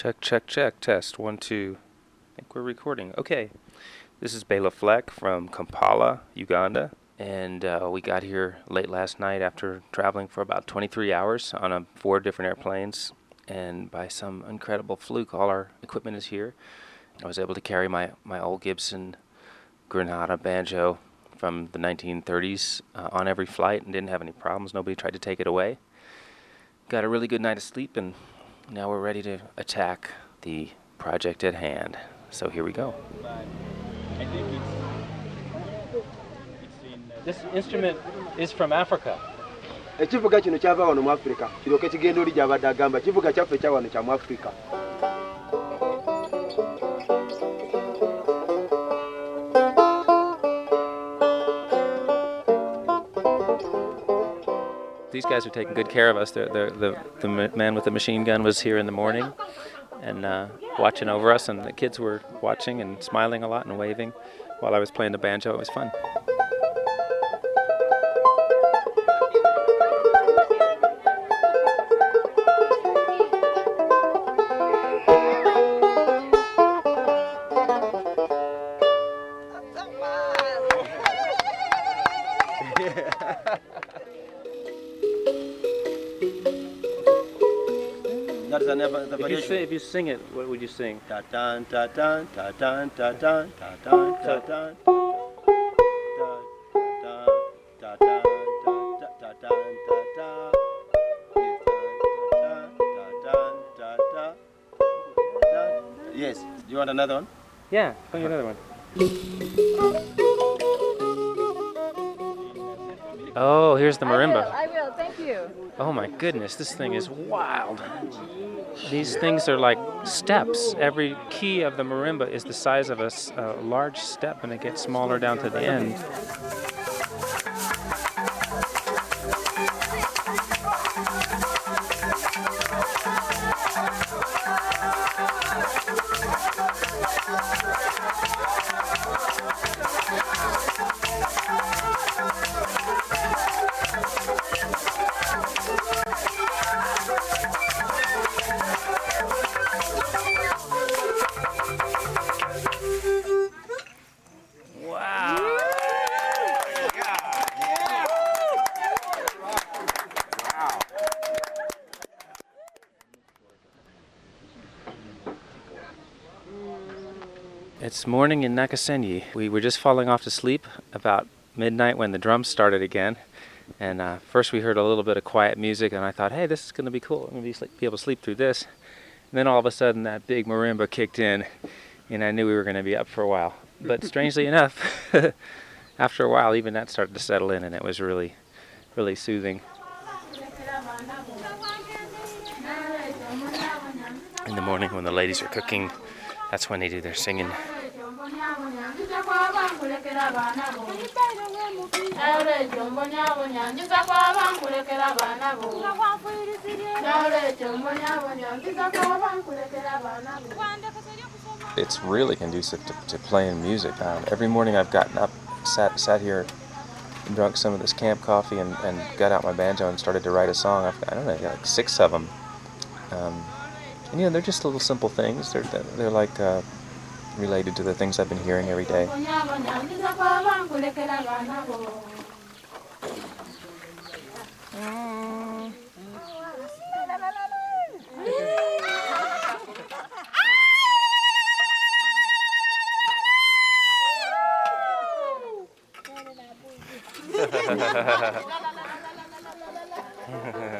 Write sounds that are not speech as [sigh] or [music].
Check, check, check. Test. One, two. I think we're recording. Okay. This is Bela Fleck from Kampala, Uganda. And uh, we got here late last night after traveling for about 23 hours on four different airplanes. And by some incredible fluke, all our equipment is here. I was able to carry my, my old Gibson Granada banjo from the 1930s uh, on every flight and didn't have any problems. Nobody tried to take it away. Got a really good night of sleep, and now we're ready to attack the project at hand. So here we go. This instrument is from Africa. ekivuga kino kyava wano mu afirika kiryoke kigenda oli gyabadde agamba kivuga kyaffe kya wano kya mu afirika These guys are taking good care of us. They're, they're, the, the man with the machine gun was here in the morning and uh, watching over us, and the kids were watching and smiling a lot and waving while I was playing the banjo. It was fun. That [laughs] [laughs] is another the If you, sing, if you sing it, what would you sing? Ta-tan, ta-tan, ta-tan, ta-tan. Ta-tan, ta-tan, ta-tan. Yes. Do you want another one? Yeah, play another one. Oh, here's the marimba. I will, thank you. Oh my goodness, this thing is wild. These things are like steps. Every key of the marimba is the size of a large step, and it gets smaller down to the end. It's morning in Nakasenyi. We were just falling off to sleep about midnight when the drums started again. And uh, first we heard a little bit of quiet music, and I thought, hey, this is going to be cool. I'm going to be, able to sleep through this. And then all of a sudden, that big marimba kicked in, and I knew we were going to be up for a while. But strangely enough, [laughs] after a while, even that started to settle in, and it was really, really soothing. In the morning, when the ladies are cooking, that's when they do their singing. It's really conducive to, to playing music. Um, every morning I've gotten up, sat sat here, drunk some of this camp coffee, and, and got out my banjo and started to write a song. I've, I don't know, like six of them. Um, and you know, they're just little simple things. They're they're like uh, related to the things I've been hearing every day. Mm. [laughs] [laughs]